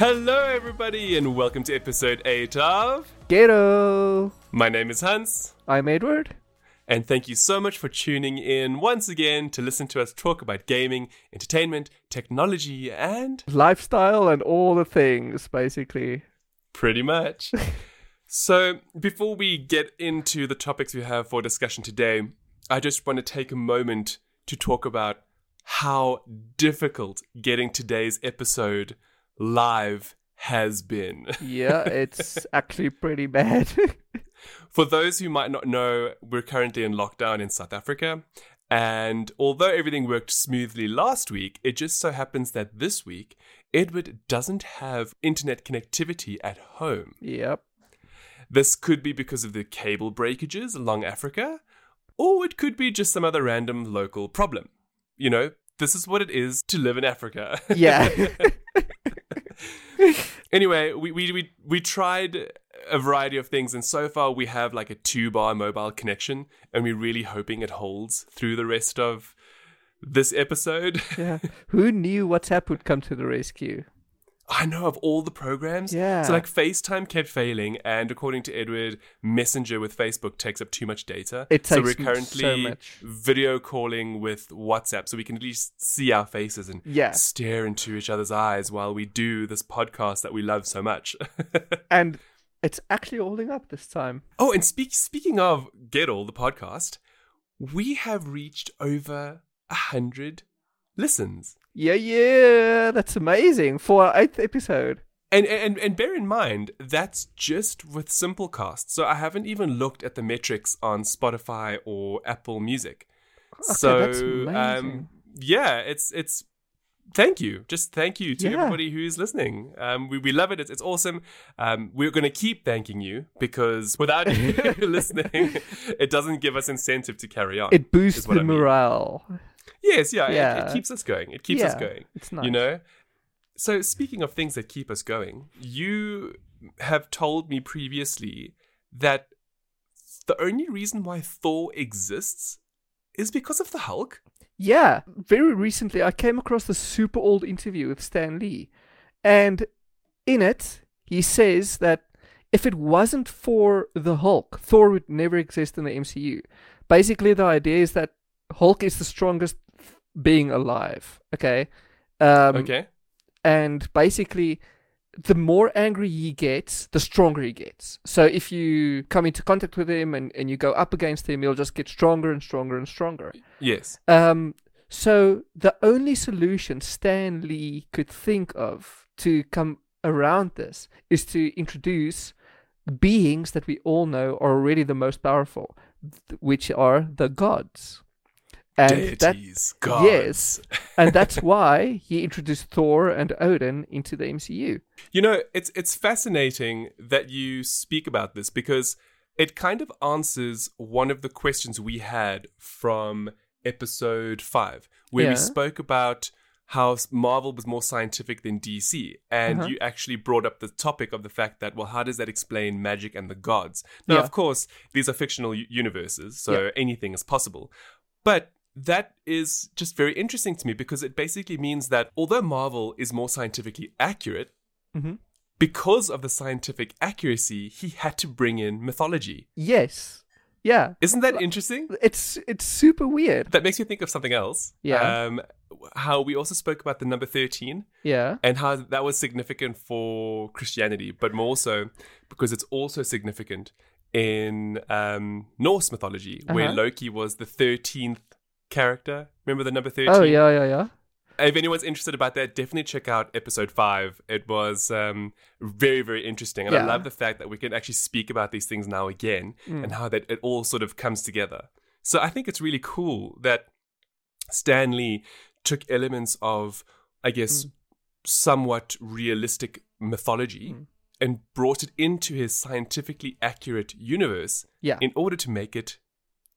Hello, everybody, and welcome to episode 8 of. Ghetto. My name is Hans, I'm Edward. and thank you so much for tuning in once again to listen to us talk about gaming, entertainment, technology, and Lifestyle and all the things, basically. pretty much. so, before we get into the topics we have for discussion today, I just want to take a moment to talk about how difficult getting today's episode live has been. Yeah, it's actually pretty bad. For those who might not know, we're currently in lockdown in South Africa. And although everything worked smoothly last week, it just so happens that this week, Edward doesn't have internet connectivity at home. yep. This could be because of the cable breakages along Africa, or it could be just some other random local problem. You know, this is what it is to live in Africa. Yeah. anyway, we, we we we tried a variety of things, and so far we have like a two bar mobile connection, and we're really hoping it holds through the rest of this episode. yeah. Who knew WhatsApp would come to the rescue? I know of all the programs. Yeah. So like FaceTime kept failing, and according to Edward, Messenger with Facebook takes up too much data. It takes so we're so currently much. video calling with WhatsApp, so we can at least see our faces and Yeah. stare into each other's eyes while we do this podcast that we love so much. And it's actually holding up this time. Oh, and speak, speaking of Get All, the podcast, we have reached over a hundred listens. Yeah, yeah. That's amazing. For our eighth episode. And, and and bear in mind that's just with Simplecast. So I haven't even looked at the metrics on Spotify or Apple Music. so that's um, yeah, it's it's thank you. Just thank you to Yeah. everybody who's listening. Um, we, we love it. It's, it's awesome. Um, we're going to keep thanking you because without you listening, it doesn't give us incentive to carry on. It boosts the I mean. morale. Yes, yeah, It, it keeps us going. It keeps us going. It's nice. You know? So, speaking of things that keep us going, you have told me previously that the only reason why Thor exists is because of the Hulk. Yeah, very recently I came across a super old interview with Stan Lee, and in it he says that if it wasn't for the Hulk, Thor would never exist in the MCU. Basically, the idea is that Hulk is the strongest being alive. Okay, um, okay. and basically the more angry he gets the stronger he gets so if you come into contact with him and, and you go up against him he'll just get stronger and stronger and stronger Yes. um, so the only solution Stan Lee could think of to come around this is to introduce beings that we all know are already the most powerful, which are the gods. And that gods. yes, and that's why he introduced Thor and Odin into the MCU. You know, it's it's fascinating that you speak about this because it kind of answers one of the questions we had from episode 5 where Yeah. we spoke about how Marvel was more scientific than DC and Uh-huh. you actually brought up the topic of the fact that well how does that explain magic and the gods. Now Yeah. of course these are fictional u- universes so Yeah. anything is possible. But that is just very interesting to me because it basically means that although Marvel is more scientifically accurate, Mhm. because of the scientific accuracy, he had to bring in mythology. Yes, yeah, Isn't that interesting? it's it's super weird. That makes me think of something else. Yeah. Um, how we also spoke about the number 13 Yeah, and how that was significant for Christianity, but more so because it's also significant in um, Norse mythology, where Uh-huh. Loki was the 13th character. Remember the number 13? oh yeah, yeah, yeah. if anyone's interested about that, definitely check out episode five. It was um, very, very interesting, and I love the fact that we can actually speak about these things now again, Mm. and how that it all sort of comes together. So I think it's really cool that Stan Lee took elements of, I guess, Mm. somewhat realistic mythology. Mm. And brought it into his scientifically accurate universe Yeah. in order to make it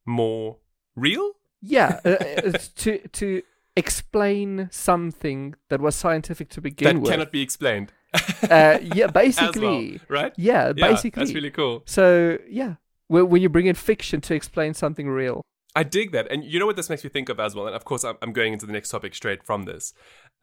more real. Yeah, uh, uh, to to explain something that was scientific to begin that with. cannot be explained. uh, yeah, basically. well, right? Yeah, Yeah, basically. that's really cool. So yeah, when, when you bring in fiction to explain something real. I dig that. And you know what this makes me think of as well? And of course, I'm, going into the next topic straight from this,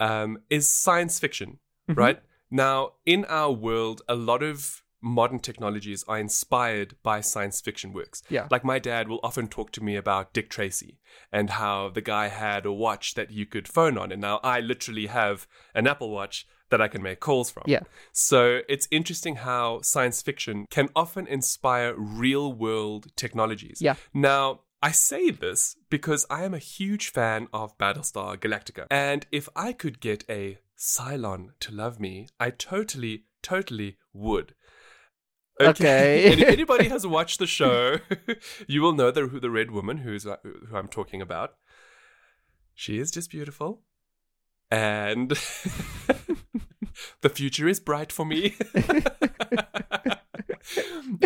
um, is science fiction, Mhm. right? Now, in our world, a lot of modern technologies are inspired by science fiction works. Yeah. Like my dad will often talk to me about Dick Tracy and how the guy had a watch that you could phone on. And now I literally have an Apple Watch that I can make calls from. Yeah. So it's interesting how science fiction can often inspire real world technologies. Yeah. Now, I say this because I am a huge fan of Battlestar Galactica. And if I could get a Cylon to love me, I totally, totally would. Okay. and if anybody has watched the show, you will know the, who the red woman who's uh, who I'm talking about. She is just beautiful. And the future is bright for me.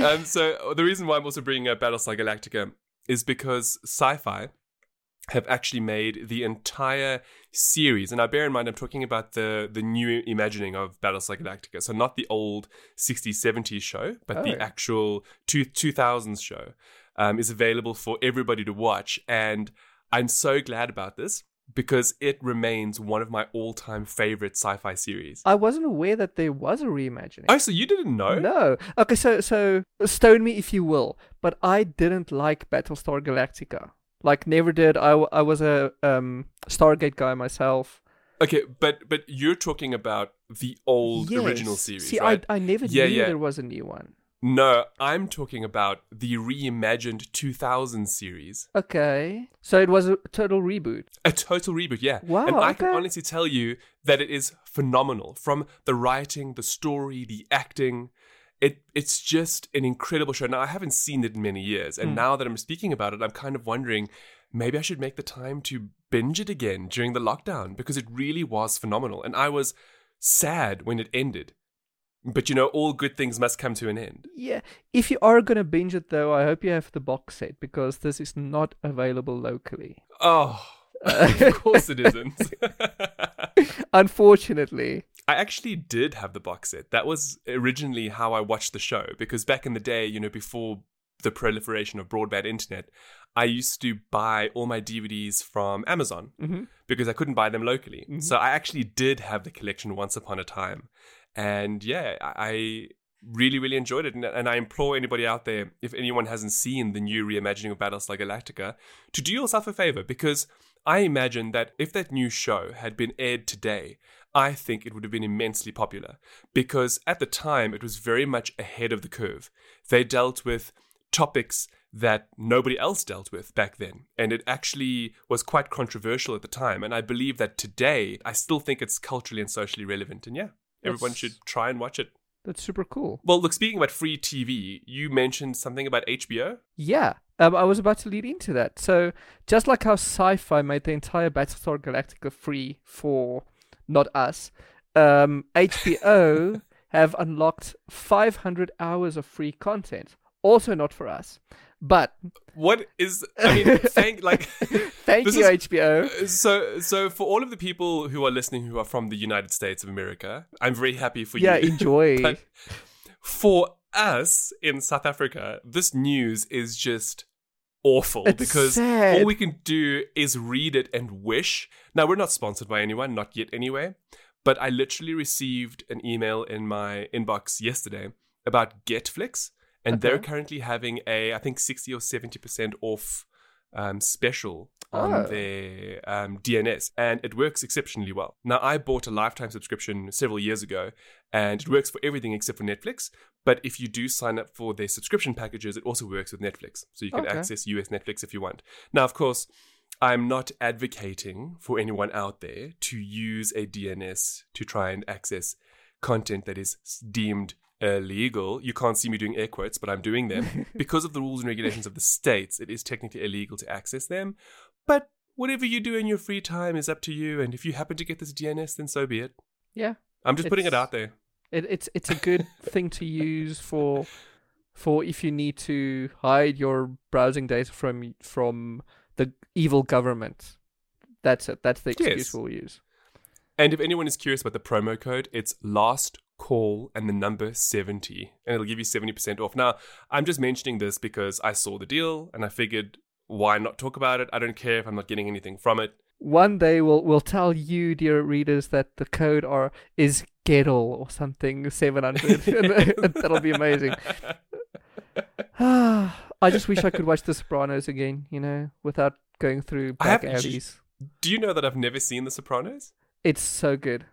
um, so the reason why I'm also bringing up Battlestar Galactica is because Syfy have actually made the entire series, and now bear in mind I'm talking about the the new imagining of Battlestar Galactica, so not the old 60s 70s show, but Oh. the actual two, 2000s show, um, is available for everybody to watch, and I'm so glad about this because it remains one of my all-time favorite sci-fi series. I wasn't aware that there was a reimagining. Oh, so you didn't know? No. Okay, so so stone me if you will, but I didn't like Battlestar Galactica. Like never did. I, I was a um Stargate guy myself. Okay, but but you're talking about the old Yes. original series, See, right? I I never Yeah, knew yeah. there was a new one. No, I'm talking about the reimagined 2000 series. Okay. So it was a total reboot. A total reboot, yeah. Wow, and I can okay. honestly tell you that it is phenomenal. From the writing, the story, the acting. It it's just an incredible show. Now I haven't seen it in many years, and Hmm. now that I'm speaking about it, I'm kind of wondering maybe I should make the time to binge it again during the lockdown because it really was phenomenal. And I was sad when it ended. But you know, all good things must come to an end. Yeah. If you are gonna binge it though, I hope you have the box set because this is not available locally. Oh, of course it isn't. Unfortunately. I actually did have the box set. That was originally how I watched the show because back in the day, you know, before the proliferation of broadband internet, I used to buy all my DVDs from Amazon Mhm. because I couldn't buy them locally. So I actually did have the collection once upon a time. And yeah, I I really, really enjoyed it. And, and I implore anybody out there, if anyone hasn't seen the new reimagining of Battlestar Galactica, to do yourself a favor because I imagine that if that new show had been aired today, I think it would have been immensely popular because at the time it was very much ahead of the curve. They dealt with topics that nobody else dealt with back then. And it actually was quite controversial at the time. And I believe that today, I still think it's culturally and socially relevant. And yeah, everyone That's- should try and watch it. That's super cool. Well, look, speaking about free TV, you mentioned something about HBO. Yeah, um, I was about to lead into that. So, just like how Syfy made the entire Battlestar Galactica free for not us, um, HBO have unlocked 500 hours of free content. Also not for us, but What is, I mean, thank, like, thank you is- HBO. so, so for all of the people who are listening who are from the United States of America, I'm very happy for Yeah, you. Yeah, enjoy. For us in South Africa, this news is just awful It's because sad. all we can do is read it and wish. Now, we're not sponsored by anyone, not yet anyway, but I literally received an email in my inbox yesterday about Getflix, and they're currently having a, I think, 60 or 70% off um, special on Oh. their um, DNS, and it works exceptionally well. Now, I bought a lifetime subscription several years ago, and it works for everything except for Netflix. But if you do sign up for their subscription packages, it also works with Netflix. So you can Okay. access US Netflix if you want. Now, of course, I'm not advocating for anyone out there to use a DNS to try and access content that is deemed illegal. You can't see me doing air quotes, but I'm doing them. because of the rules and regulations of the states, it is technically illegal to access them. But whatever you do in your free time is up to you. And if you happen to get this DNS, then so be it. Yeah, I'm just putting it out there. it, it's it's a good thing to use for for if you need to hide your browsing data from from the evil government. That's it. That's the excuse Yes. we'll use. And if anyone is curious about the promo code, it's last call and the number 70, and it'll give you 70% off. Now, I'm just mentioning this because I saw the deal and I figured, why not talk about it? I don't care if I'm not getting anything from it. One day we'll we'll tell you, dear readers, that the code are is Gettle or something 700. That'll be amazing. I just wish I could watch The Sopranos again, you know, without going through back alleys. Do you know that I've never seen The Sopranos? It's so good.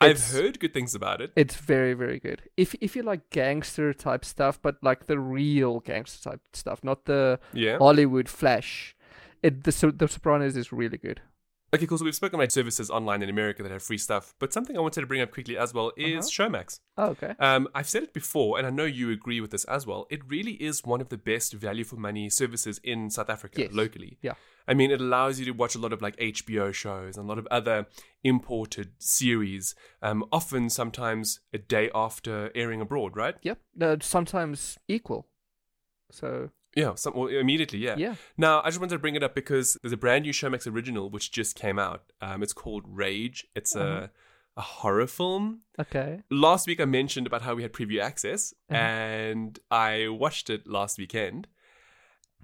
I've heard good things about it. It's very, very good. If if you like gangster type stuff, but like the real gangster type stuff, not the Yeah. Hollywood flash, it the the Sopranos is really good. Okay, cool. So we've spoken about services online in America that have free stuff, but something I wanted to bring up quickly as well is Showmax. Oh, okay. Um, I've said it before, and I know you agree with this as well. It really is one of the best value for money services in South Africa Yes. locally. Yeah. I mean, it allows you to watch a lot of like HBO shows and a lot of other imported series, um, often sometimes a day after airing abroad, right? Yep. No, sometimes equal. So Yeah, some, well, immediately, yeah. yeah. Now, I just wanted to bring it up because there's a brand new Showmax original which just came out. Um, it's called Rage. It's Uh-huh. a, a horror film. Okay. Last week, I mentioned about how we had preview access, Mhm. and I watched it last weekend.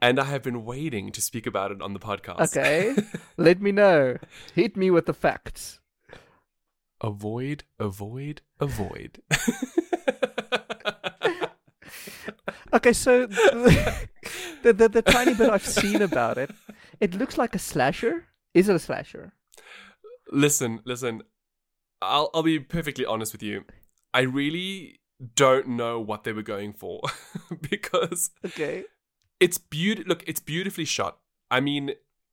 And I have been waiting to speak about it on the podcast. Okay. Let me know. Hit me with the facts. avoid, avoid, avoid. Okay, so the, the, the the tiny bit I've seen about it, it looks like a slasher. Is it a slasher? listen, listen. I'll I'll be perfectly honest with you. I really don't know what they were going for because Okay. it's beautiful. Look, it's beautifully shot. I mean,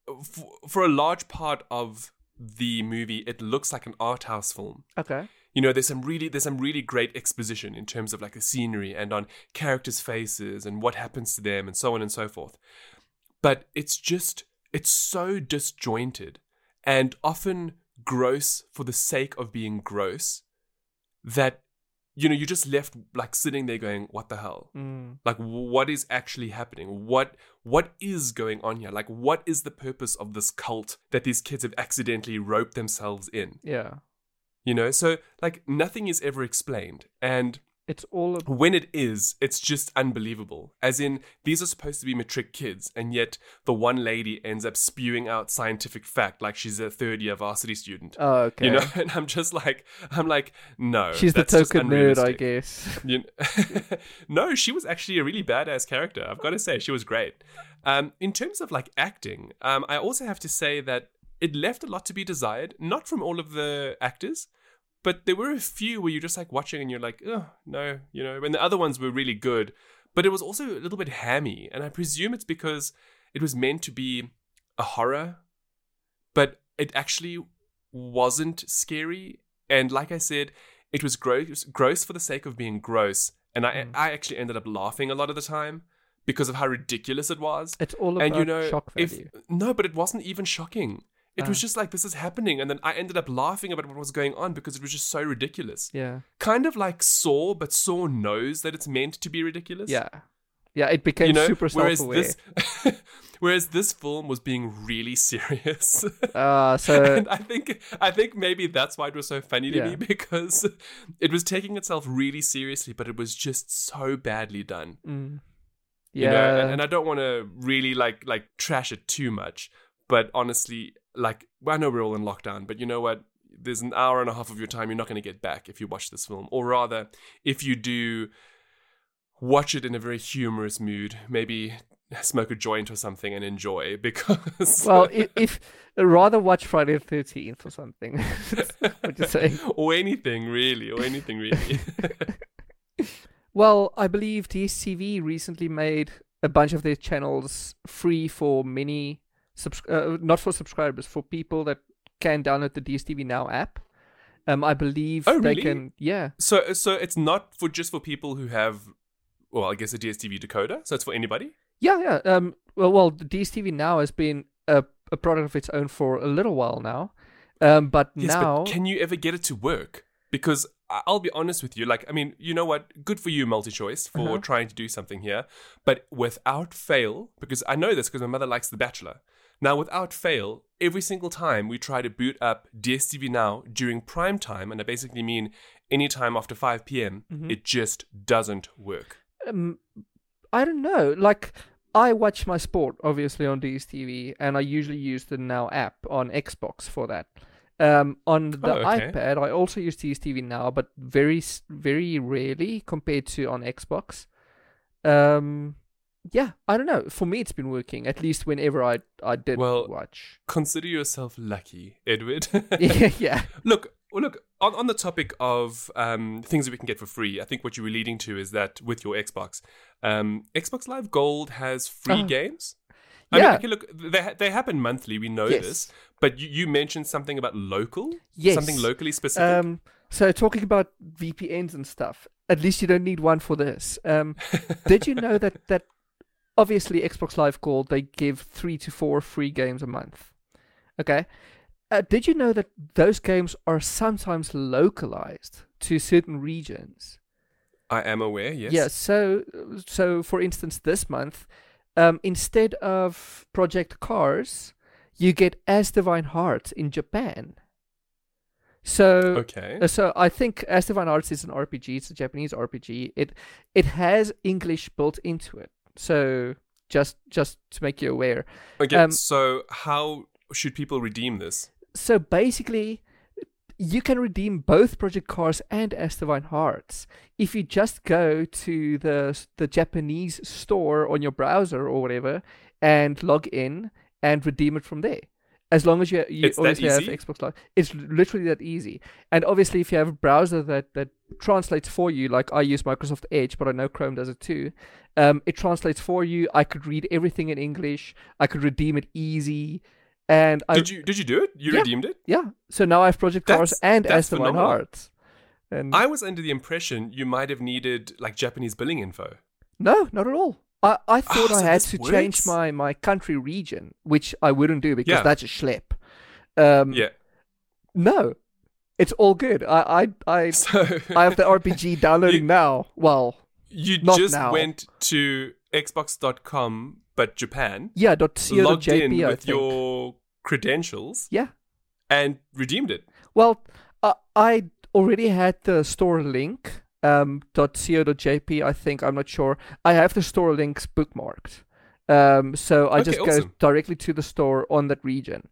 f- for a large part of the movie, it looks like an art house film. Okay. You know, there's some really there's some really great exposition in terms of like the scenery and on characters' faces and what happens to them and so on and so forth. But it's just it's so disjointed and often gross for the sake of being gross that you know you're just left like sitting there going what the hell Mm. like what is actually happening what what is going on here like what is the purpose of this cult that these kids have accidentally roped themselves in Yeah. You know so like nothing is ever explained and It's all a, when it is it's just unbelievable as in these are supposed to be matric kids and yet the one lady ends up spewing out scientific fact like she's a third year varsity student oh, okay. you know and i'm just like i'm like no She's the token nerd, I guess. You kn- no, she was actually a really badass character. I've got to say, she was great. Um, in terms of like acting, um, I also have to say that it left a lot to be desired. Not from all of the actors, but there were a few where you're just like watching and you're like, oh no, you know. And the other ones were really good, but it was also a little bit hammy. And I presume it's because it was meant to be a horror, but it actually wasn't scary. And like I said, it was gross, gross for the sake of being gross. And I, Mm. I actually ended up laughing a lot of the time because of how ridiculous it was. It's all about and you know, shock if value. no, but it wasn't even shocking. It was Ah. just like this is happening, and then I ended up laughing about what was going on because it was just so ridiculous. yeah. Kind of like Saw, but Saw knows that it's meant to be ridiculous. Yeah. Yeah, it became you know. super whereas self-aware. this, whereas this film was being really serious. Uh, so and I think I think maybe that's why it was so funny to Yeah. me because it was taking itself really seriously, but it was just so badly done. mm, You yeah, know, and, and I don't want to really like like trash it too much, but honestly, like I know we're all in lockdown, but you know what? There's an hour and a half of your time you're not going to get back if you watch this film, or rather, if you do watch it in a very humorous mood, maybe smoke a joint or something and enjoy because well, if, if rather watch Friday the Thirteenth or something. what you saying? or anything really, or anything really. Well, I believe DSTV recently made a bunch of their channels free for many, subs- uh, not for subscribers, for people that can download the DSTV Now app. Um, I believe Oh, they can. Yeah, so so it's not for just for people who have well, I guess a DSTV decoder, so it's for anybody. yeah, yeah. Um, well, well, the DSTV Now has been a, a product of its own for a little while now. Um, but Yes, now, but can you ever get it to work? Because I'll be honest with you, like, I mean, you know what? Good for you, MultiChoice, for Uh-huh. trying to do something here. But without fail, because I know this because my mother likes The Bachelor. Now, without fail, every single time we try to boot up DSTV Now during prime time, and I basically mean any time after 5 p.m., Mhm. it just doesn't work. um, I don't know. Like, I watch my sport obviously on DSTV, and I usually use the Now app on Xbox for that. Um, on the Oh, okay. iPad, I also use to use TV now, but very very rarely compared to on Xbox. Um, yeah, I don't know. For me, it's been working at least whenever I I did Well- watch. Consider yourself lucky, Edward. yeah, yeah, Look, well, look on, on the topic of um, things that we can get for free. I think what you were leading to is that with your Xbox, um, Xbox Live Gold has free Oh. games. I mean, Yeah. okay, look, they ha- they happen monthly. We know Yes. this, but you, you mentioned something about local, yes. something locally specific. Um, so talking about VPNs and stuff, at least you don't need one for this. Um, did you know that that obviously Xbox Live Gold they give three to four free games a month? Okay. Uh, did you know that those games are sometimes localized to certain regions? I am aware. Yes. Yeah. So, so for instance, this month, um, instead of Project Cars, you get Asdivine Hearts in Japan. So, Okay. uh, so I think Asdivine Hearts is an RPG. It's a Japanese RPG. It it has English built into it. So just just to make you aware. Okay. um, so how should people redeem this? So basically, you can redeem both Project Cars and Asdivine Hearts if you just go to the the Japanese store on your browser or whatever and log in and redeem it from there. As long as you you It's obviously have? Xbox Live, it's literally that easy. And obviously, if you have a browser that that translates for you, like I use Microsoft Edge, but I know Chrome does it too. Um, it translates for you. I could read everything in English. I could redeem it easy, and I Did you did you do it? You Yeah. redeemed it? yeah. So now I have Project Cars and that's As Divine phenomenal. Hearts. And I was under the impression you might have needed like Japanese billing info. no, not at all. I, I thought Ah, I so had to change my, my country region, which I wouldn't do because Yeah. that's a schlep. Um, Yeah. No, it's all good. I I I, So I have the RPG downloading now. Well, you just now. went to Xbox.com but Japan, yeah. Dot co. dot logged in with your credentials yeah. and redeemed it. Well, uh, I already had the store link. Um, dot .co.jp, I think. I'm not sure. I have the store links bookmarked. Um, so I Okay, just go awesome. directly to the store on that region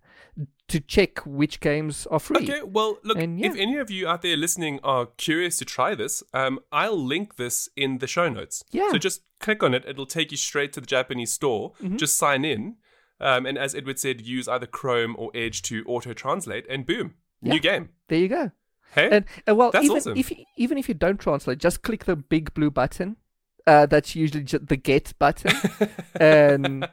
to check which games are free. Okay, well, look, And if any of you out there listening are curious to try this, um, I'll link this in the show notes. Yeah. So just click on it; it'll take you straight to the Japanese store. Mhm. Just sign in, um, and as Edward said, use either Chrome or Edge to auto translate, and boom, Yeah. new game. There you go. Hey, And, and well, That's even awesome. if y- even if you don't translate, just click the big blue button. Uh, that's usually ju- the get button, and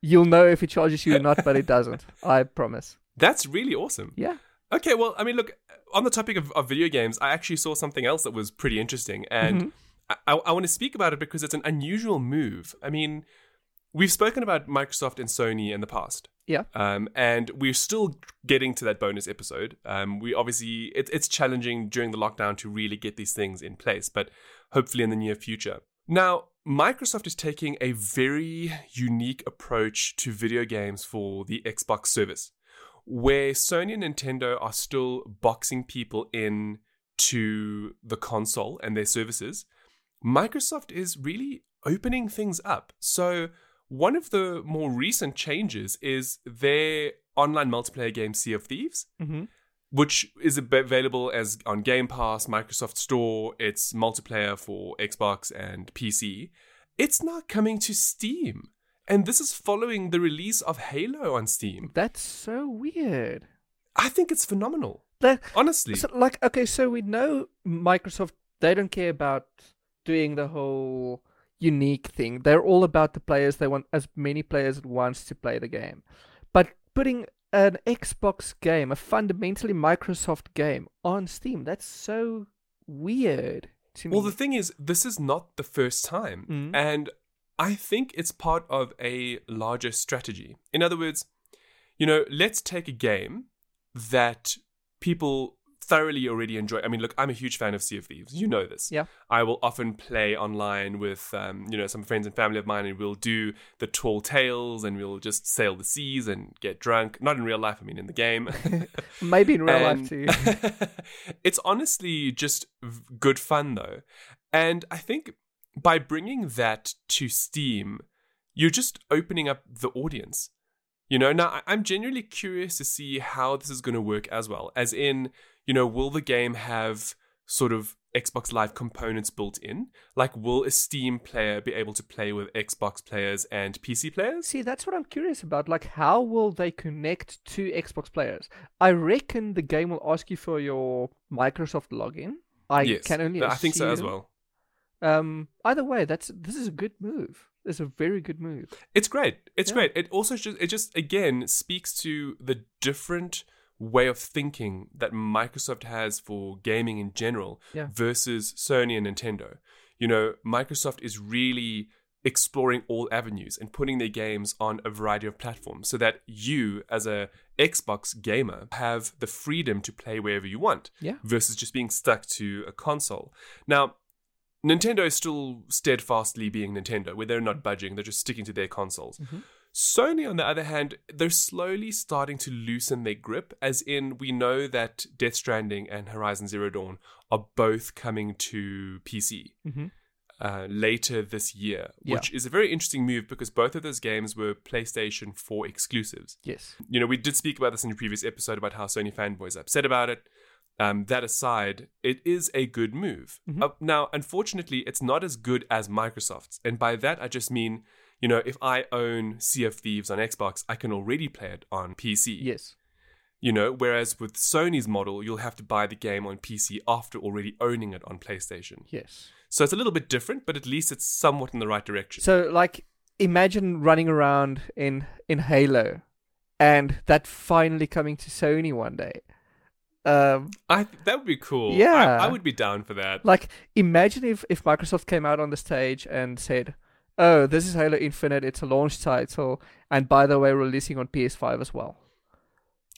you'll know if it charges you or not. But it doesn't. I promise. that's really awesome. Yeah. Okay, well, I mean, look, on the topic of, of video games, I actually saw something else that was pretty interesting, and Mhm. I, I, I want to speak about it because it's an unusual move. I mean, we've spoken about Microsoft and Sony in the past. Yeah. Um, and we're still getting to that bonus episode. Um, we obviously, it, it's challenging during the lockdown to really get these things in place, but hopefully in the near future. Now, Microsoft is taking a very unique approach to video games for the Xbox service, where Sony and Nintendo are still boxing people in to the console and their services. Microsoft is really opening things up. So, one of the more recent changes is their online multiplayer game Sea of Thieves, Mm-hmm. which is available as on Game Pass, Microsoft Store. It's multiplayer for Xbox and PC. It's not coming to Steam. And this is following the release of Halo on Steam. That's so weird. I think it's phenomenal. That, Honestly. so, like, okay, so we know Microsoft. They don't care about doing the whole unique thing. They're all about the players. They want as many players at once to play the game. But putting an Xbox game, a fundamentally Microsoft game, on Steam, that's so weird to me. Well, the thing is, this is not the first time. Mhm. And I think it's part of a larger strategy. In other words, you know, let's take a game that people thoroughly already enjoy. I mean, look, I'm a huge fan of Sea of Thieves. You know this. Yeah. I will often play online with, um, you know, some friends and family of mine, and we'll do the tall tales, and we'll just sail the seas and get drunk. Not in real life. I mean, in the game. Maybe in real And life too. it's honestly just good fun though. And I think by bringing that to Steam, you're just opening up the audience. You know, now I'm genuinely curious to see how this is going to work as well. As in, you know, will the game have sort of Xbox Live components built in? Like, will a Steam player be able to play with Xbox players and PC players? See, that's what I'm curious about. Like, how will they connect to Xbox players? I reckon the game will ask you for your Microsoft login. I yes, can only. I think so as well. Um, either way, that's this is a good move. It's a very good move. It's great. It's Yeah. great. It also just it just again speaks to the different way of thinking that Microsoft has for gaming in general Yeah. versus Sony and Nintendo. You know, Microsoft is really exploring all avenues and putting their games on a variety of platforms so that you as a Xbox gamer have the freedom to play wherever you want Yeah. versus just being stuck to a console. Now, Nintendo is still steadfastly being Nintendo, where they're not budging, they're just sticking to their consoles. Mm-hmm. Sony, on the other hand, they're slowly starting to loosen their grip, as in, we know that Death Stranding and Horizon Zero Dawn are both coming to PC Mm-hmm. uh, later this year, Yeah. which is a very interesting move because both of those games were PlayStation 4 exclusives Yes. you know, we did speak about this in a previous episode about how Sony fanboys are upset about it. Um, that aside, it is a good move. Mhm. Uh, now, unfortunately, it's not as good as Microsoft's. And by that, I just mean, you know, if I own Sea of Thieves on Xbox, I can already play it on PC. Yes. You know, whereas with Sony's model, you'll have to buy the game on PC after already owning it on PlayStation. Yes. So it's a little bit different, but at least it's somewhat in the right direction. So, like, imagine running around in in Halo, and that finally coming to Sony one day. Um, I that would be cool. Yeah. I, I would be down for that. like, imagine if if Microsoft came out on the stage and said, "Oh, this is Halo Infinite. It's a launch title, and by the way, releasing on PS5 as well."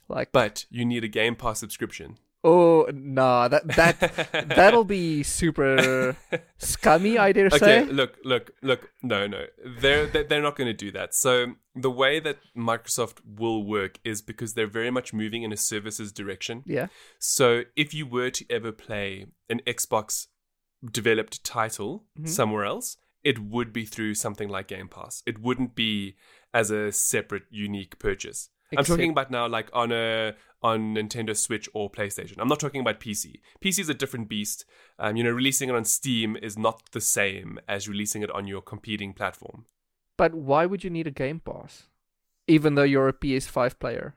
Like, But you need a Game Pass subscription. oh nah, that that that'll be super scummy. I dare Okay, say. Okay, look, look, look. No, no, they're they're not going to do that. So the way that Microsoft will work is because they're very much moving in a services direction. Yeah. So if you were to ever play an Xbox developed title Mhm. somewhere else, it would be through something like Game Pass. It wouldn't be as a separate, unique purchase. I'm talking about now, like on a on Nintendo Switch or PlayStation. I'm not talking about PC. PC is a different beast. Um, you know, releasing it on Steam is not the same as releasing it on your competing platform. But why would you need a Game Pass, even though you're a PS5 player?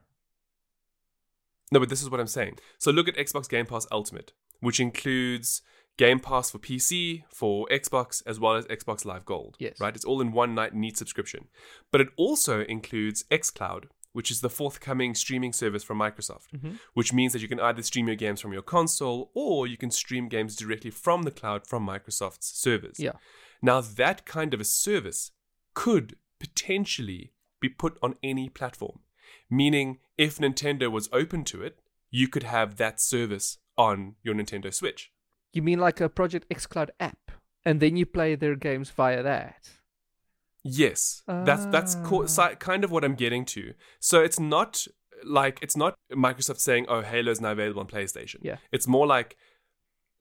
No, but this is what I'm saying. So look at Xbox Game Pass Ultimate, which includes Game Pass for PC, for Xbox, as well as Xbox Live Gold. Yes. Right? It's all in one night neat subscription. But it also includes xCloud, which is the forthcoming streaming service from Microsoft, Mhm. which means that you can either stream your games from your console or you can stream games directly from the cloud from Microsoft's servers. Yeah. Now, that kind of a service could potentially be put on any platform, meaning if Nintendo was open to it, you could have that service on your Nintendo Switch. You mean like a Project xCloud app, and then you play their games via that? Yes, that's that's co- Ah. kind of what I'm getting to. So it's not like it's not Microsoft saying, "Oh, Halo's now available on PlayStation." Yeah. It's more like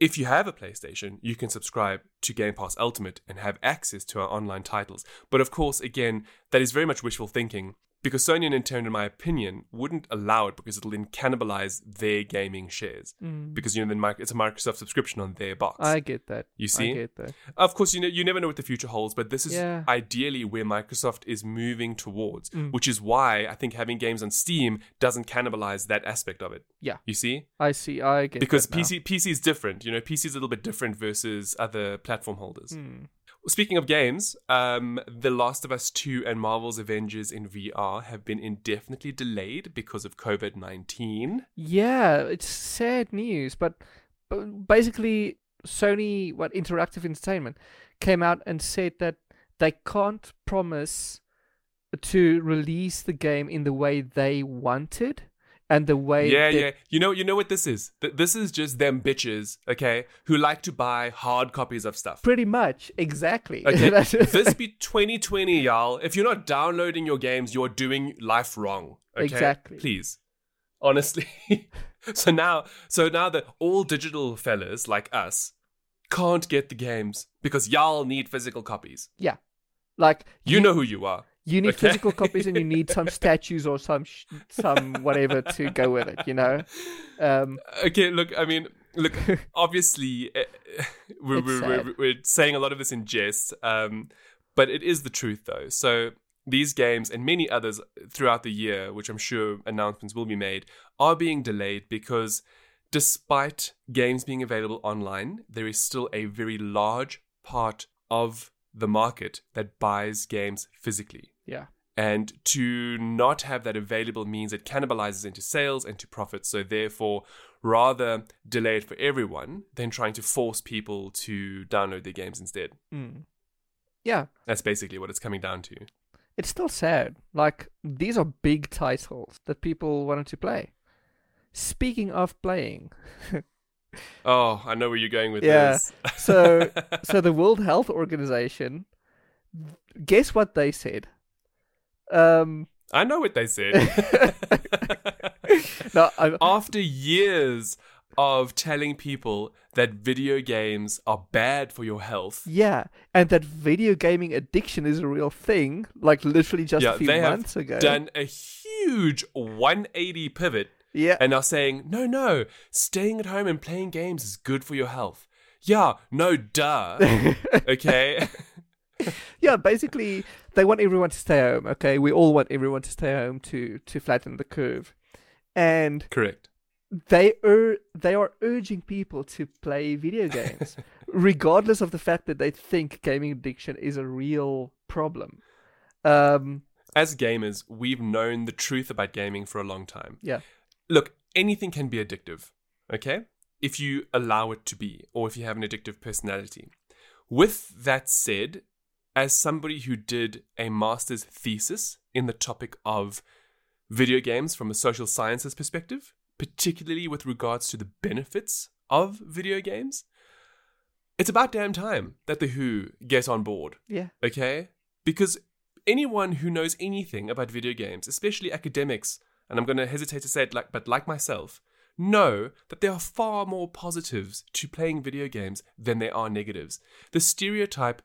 if you have a PlayStation, you can subscribe to Game Pass Ultimate and have access to our online titles. But of course, again, that is very much wishful thinking because Sony and Nintendo, in my opinion, wouldn't allow it because it'll then cannibalize their gaming shares. Because you know, then it's a Microsoft subscription on their box. I get that. You see? I get that. Of course, you know you never know what the future holds, but this is Yeah. ideally where Microsoft is moving towards, Mm. which is why I think having games on Steam doesn't cannibalize that aspect of it. Yeah. You see? I see. I get Because. PC PC is different. You know, PC is a little bit different versus other platform holders. Hmm. Speaking of games, um, The Last of Us 2 and Marvel's Avengers in VR have been indefinitely delayed because of COVID 19. Yeah, it's sad news, but, but basically, Sony, what Interactive Entertainment, came out and said that they can't promise to release the game in the way they wanted and the way Yeah, that- yeah. You know, you know what this is? Th- This is just them bitches, okay, who like to buy hard copies of stuff. Pretty much, exactly. Okay, this be 2020, y'all. If you're not downloading your games, you're doing life wrong. Okay? Exactly. Please, honestly. so now, so now the all digital fellas like us can't get the games because y'all need physical copies. yeah, like You, know who you are. You need Okay. physical copies and you need some statues or some sh- some whatever to go with it. You know. Um, Okay, look, I mean, look, obviously, uh, we're, we're, we're, we're saying a lot of this in jest, um, but it is the truth, though. So these games and many others throughout the year, which I'm sure announcements will be made, are being delayed because despite games being available online, there is still a very large part of the market that buys games physically. Yeah. And to not have that available means it cannibalizes into sales and to profits. So, therefore, rather delay it for everyone than trying to force people to download their games instead. Mm. Yeah. That's basically what it's coming down to. It's still sad. Like these are big titles that people wanted to play. Speaking of playing, Oh, I know where you're going with Yeah. this. so so the World Health Organization, guess what they said? Um, I know what they said. no, I, After years of telling people that video games are bad for your health, yeah, and that video gaming addiction is a real thing. Like literally just yeah, a few they months ago. done a huge 180 pivot yeah, and are saying, no, no, staying at home and playing games is good for your health. Yeah, no, duh. okay. yeah. Basically, they want everyone to stay home. Okay, we all want everyone to stay home to to flatten the curve, and Correct. they are they are urging people to play video games, regardless of the fact that they think gaming addiction is a real problem. Um, As gamers, we've known the truth about gaming for a long time. yeah, Look, anything can be addictive, okay? If you allow it to be, or if you have an addictive personality. With that said, as somebody who did a master's thesis in the topic of video games from a social sciences perspective, particularly with regards to the benefits of video games, it's about damn time that the WHO get on board yeah, okay? Because anyone who knows anything about video games, especially academics, and I'm going to hesitate to say it like, but like myself, know that there are far more positives to playing video games than there are negatives. The stereotype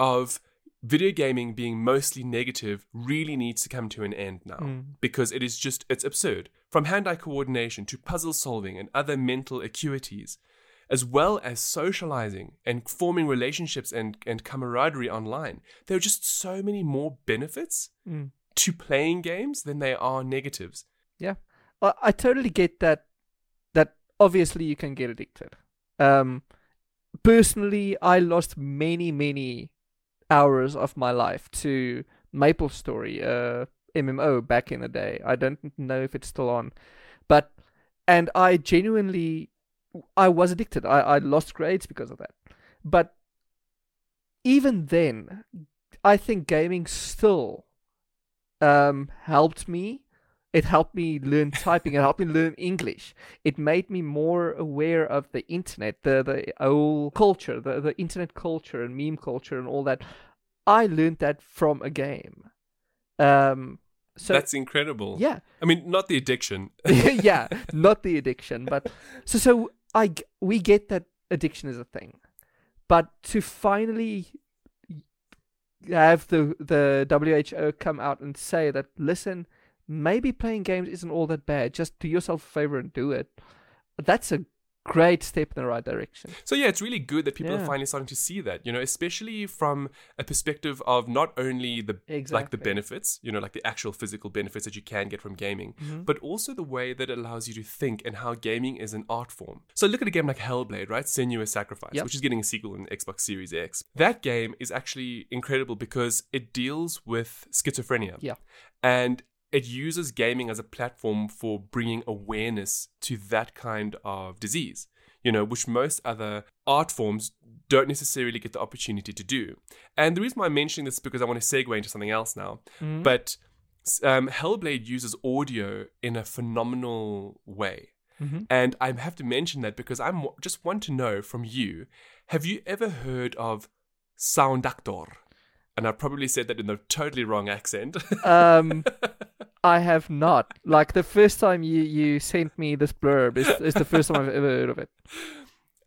of video gaming being mostly negative really needs to come to an end now Mm. because it is just it's absurd from hand-eye coordination to puzzle solving and other mental acuities as well as socializing and forming relationships and, and camaraderie online. There are just so many more benefits Mm. to playing games than there are negatives. yeah. I, I totally get that. That obviously you can get addicted. Um, personally, I lost many, many hours of my life to MapleStory, uh, MMO back in the day. I don't know if it's still on, but and I genuinely, I was addicted. I, I lost grades because of that. But even then, I think gaming still um, helped me. It helped me learn typing. It helped me learn English. It made me more aware of the internet, the the whole culture, the the internet culture and meme culture and all that. I learned that from a game. Um, so That's incredible. yeah, I mean, not the addiction. yeah, not the addiction, but so so I we get that addiction is a thing, but to finally have the the WHO come out and say that listen, maybe playing games isn't all that bad. Just do yourself a favor and do it. That's a great step in the right direction. So yeah, it's really good that people are finally starting to see that, you know, especially from a perspective of not only the like the benefits, you know, like the actual physical benefits that you can get from gaming, Mhm. but also the way that it allows you to think and how gaming is an art form. So look at a game like Hellblade, right? Senua's Sacrifice, Yep. which is getting a sequel in Xbox Series X. That game is actually incredible because it deals with schizophrenia. Yeah. And it uses gaming as a platform for bringing awareness to that kind of disease, you know, which most other art forms don't necessarily get the opportunity to do. And the reason why I'm mentioning this is because I want to segue into something else now. Mhm. But um, Hellblade uses audio in a phenomenal way. Mhm. And I have to mention that because I just want to know from you have you ever heard of Sound Actor? And I probably said that in the totally wrong accent. Um, I have not. Like the first time you you sent me this blurb is is the first time I've ever heard of it.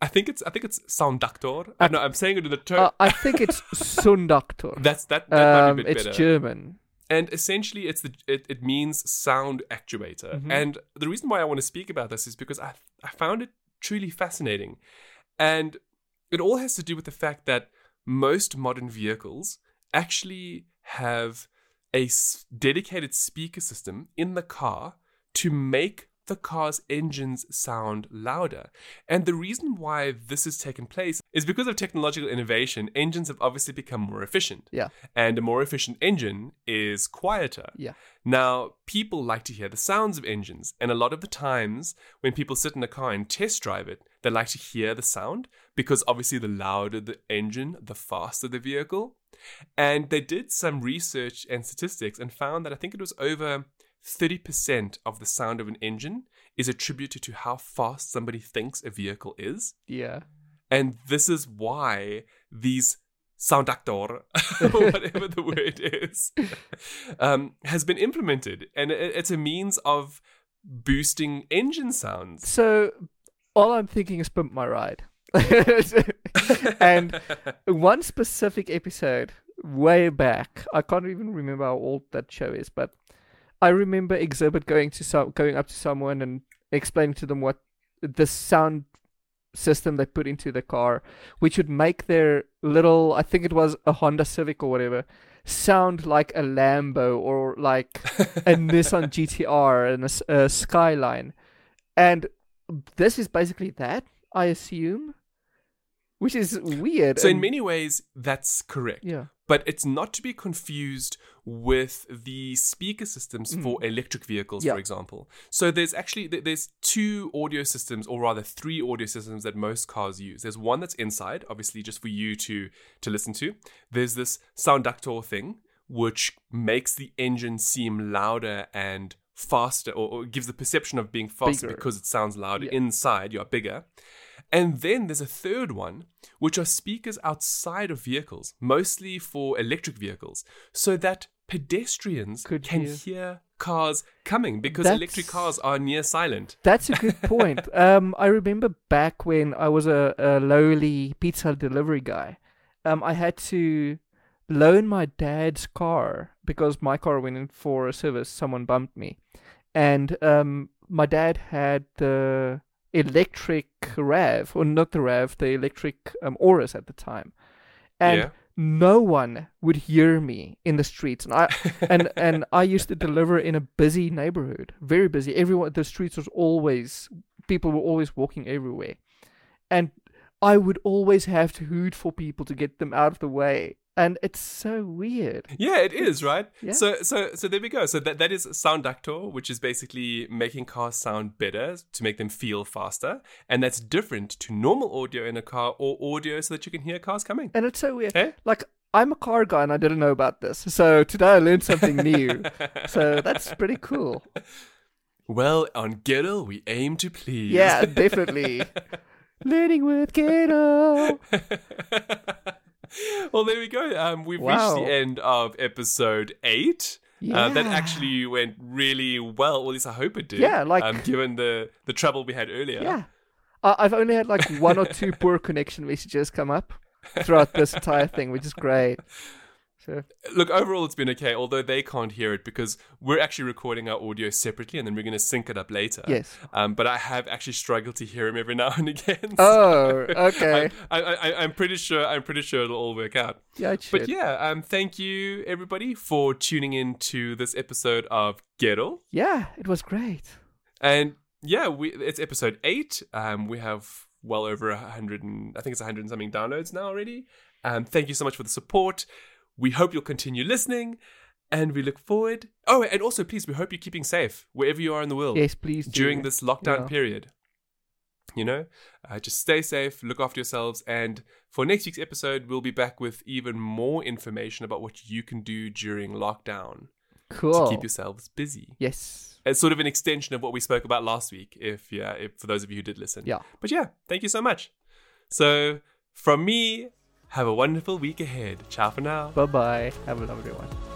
I think it's I think it's Sound Actor. I know I'm saying it in the to- Uh, I think it's Soundaktor. That's that, that might Um, it's better. German. and essentially it's the it, it means sound actuator. Mm-hmm. And the reason why I want to speak about this is because I I found it truly fascinating, and it all has to do with the fact that most modern vehicles actually have a dedicated speaker system in the car to make the car's engines sound louder. And the reason why this has taken place is because of technological innovation, engines have obviously become more efficient. Yeah. And a more efficient engine is quieter. Yeah. Now, people like to hear the sounds of engines, and a lot of the times when people sit in a car and test drive it, they like to hear the sound because obviously the louder the engine, the faster the vehicle. And they did some research and statistics and found that I think it was over 30% of the sound of an engine is attributed to how fast somebody thinks a vehicle is. Yeah. And this is why these Soundaktor, whatever the word is, um, has been implemented. And it's a means of boosting engine sounds. So all I'm thinking is pimp my ride. and one specific episode way back, I can't even remember how old that show is, but I remember Xzibit going to some going up to someone and explaining to them what the sound system they put into the car, which would make their little I think it was a Honda Civic or whatever, sound like a Lambo or like a Nissan GTR and a Skyline. And this is basically that, I assume, which is weird. So, in many ways, that's correct. yeah, But it's not to be confused with the speaker systems for electric vehicles, Mm. Yeah. for example. So there's actually there's two audio systems, or rather three audio systems that most cars use. There's one that's inside, obviously just for you to to listen to. There's this Soundaktor thing, which makes the engine seem louder and faster, or, or gives the perception of being faster Bigger. because it sounds louder Yeah. inside. You're bigger. And then there's a third one, which are speakers outside of vehicles, mostly for electric vehicles, so that pedestrians Could can hear. hear. cars coming because That's- electric cars are near silent. that's a good point. um, I remember back when I was a, a lowly pizza delivery guy, um, I had to loan my dad's car because my car went in for a service. Someone bumped me, and um, my dad had the electric Rav, or not the Rav, the electric um, Auris at the time, and yeah. No one would hear me in the streets. And i and and i used to deliver in a busy neighborhood very busy. Everyone the streets was always people were always walking everywhere. And i would always have to hoot for people to get them out of the way and it's so weird Yeah, it is, right? Yeah. So so so there we go. So that that is Soundaktor, which is basically making cars sound better to make them feel faster. And that's different to normal audio in a car or audio so that you can hear cars coming. and it's so weird Eh? like i'm a car guy and i didn't know about this so today i learned something new so that's pretty cool Well, on Gettle, we aim to please. yeah definitely learning with Kato. well, there we go. Um, we've Wow. reached the end of episode eight. Uh, that actually went really well. Or at least I hope it did. Yeah, like- um, given the the trouble we had earlier. Yeah. I've only had like one or two poor connection messages come up throughout this entire thing, which is great. So Look, overall, it's been okay. Although they can't hear it because we're actually recording our audio separately, and then we're going to sync it up later. yes. Um, but I have actually struggled to hear him every now and again. Oh, okay. I, I, I, I'm pretty sure. I'm pretty sure it'll all work out. Yeah. But yeah, um, thank you everybody for tuning in to this episode of Ghetto. yeah, it was great. And yeah, we it's episode eight. Um, we have well over a hundred and I think it's a hundred and something downloads now already. Um, thank you so much for the support. We hope you'll continue listening, and we look forward. Oh, and also please, we hope you're keeping safe wherever you are in the world Yes, please do. during this lockdown Yeah. period. You know, uh, just stay safe, look after yourselves, and for next week's episode, we'll be back with even more information about what you can do during lockdown Cool. to keep yourselves busy. yes. It's sort of an extension of what we spoke about last week. If yeah, if, for those of you who did listen. Yeah. But yeah, thank you so much. So from me, have a wonderful week ahead. Ciao for now. Bye bye. Have a lovely one.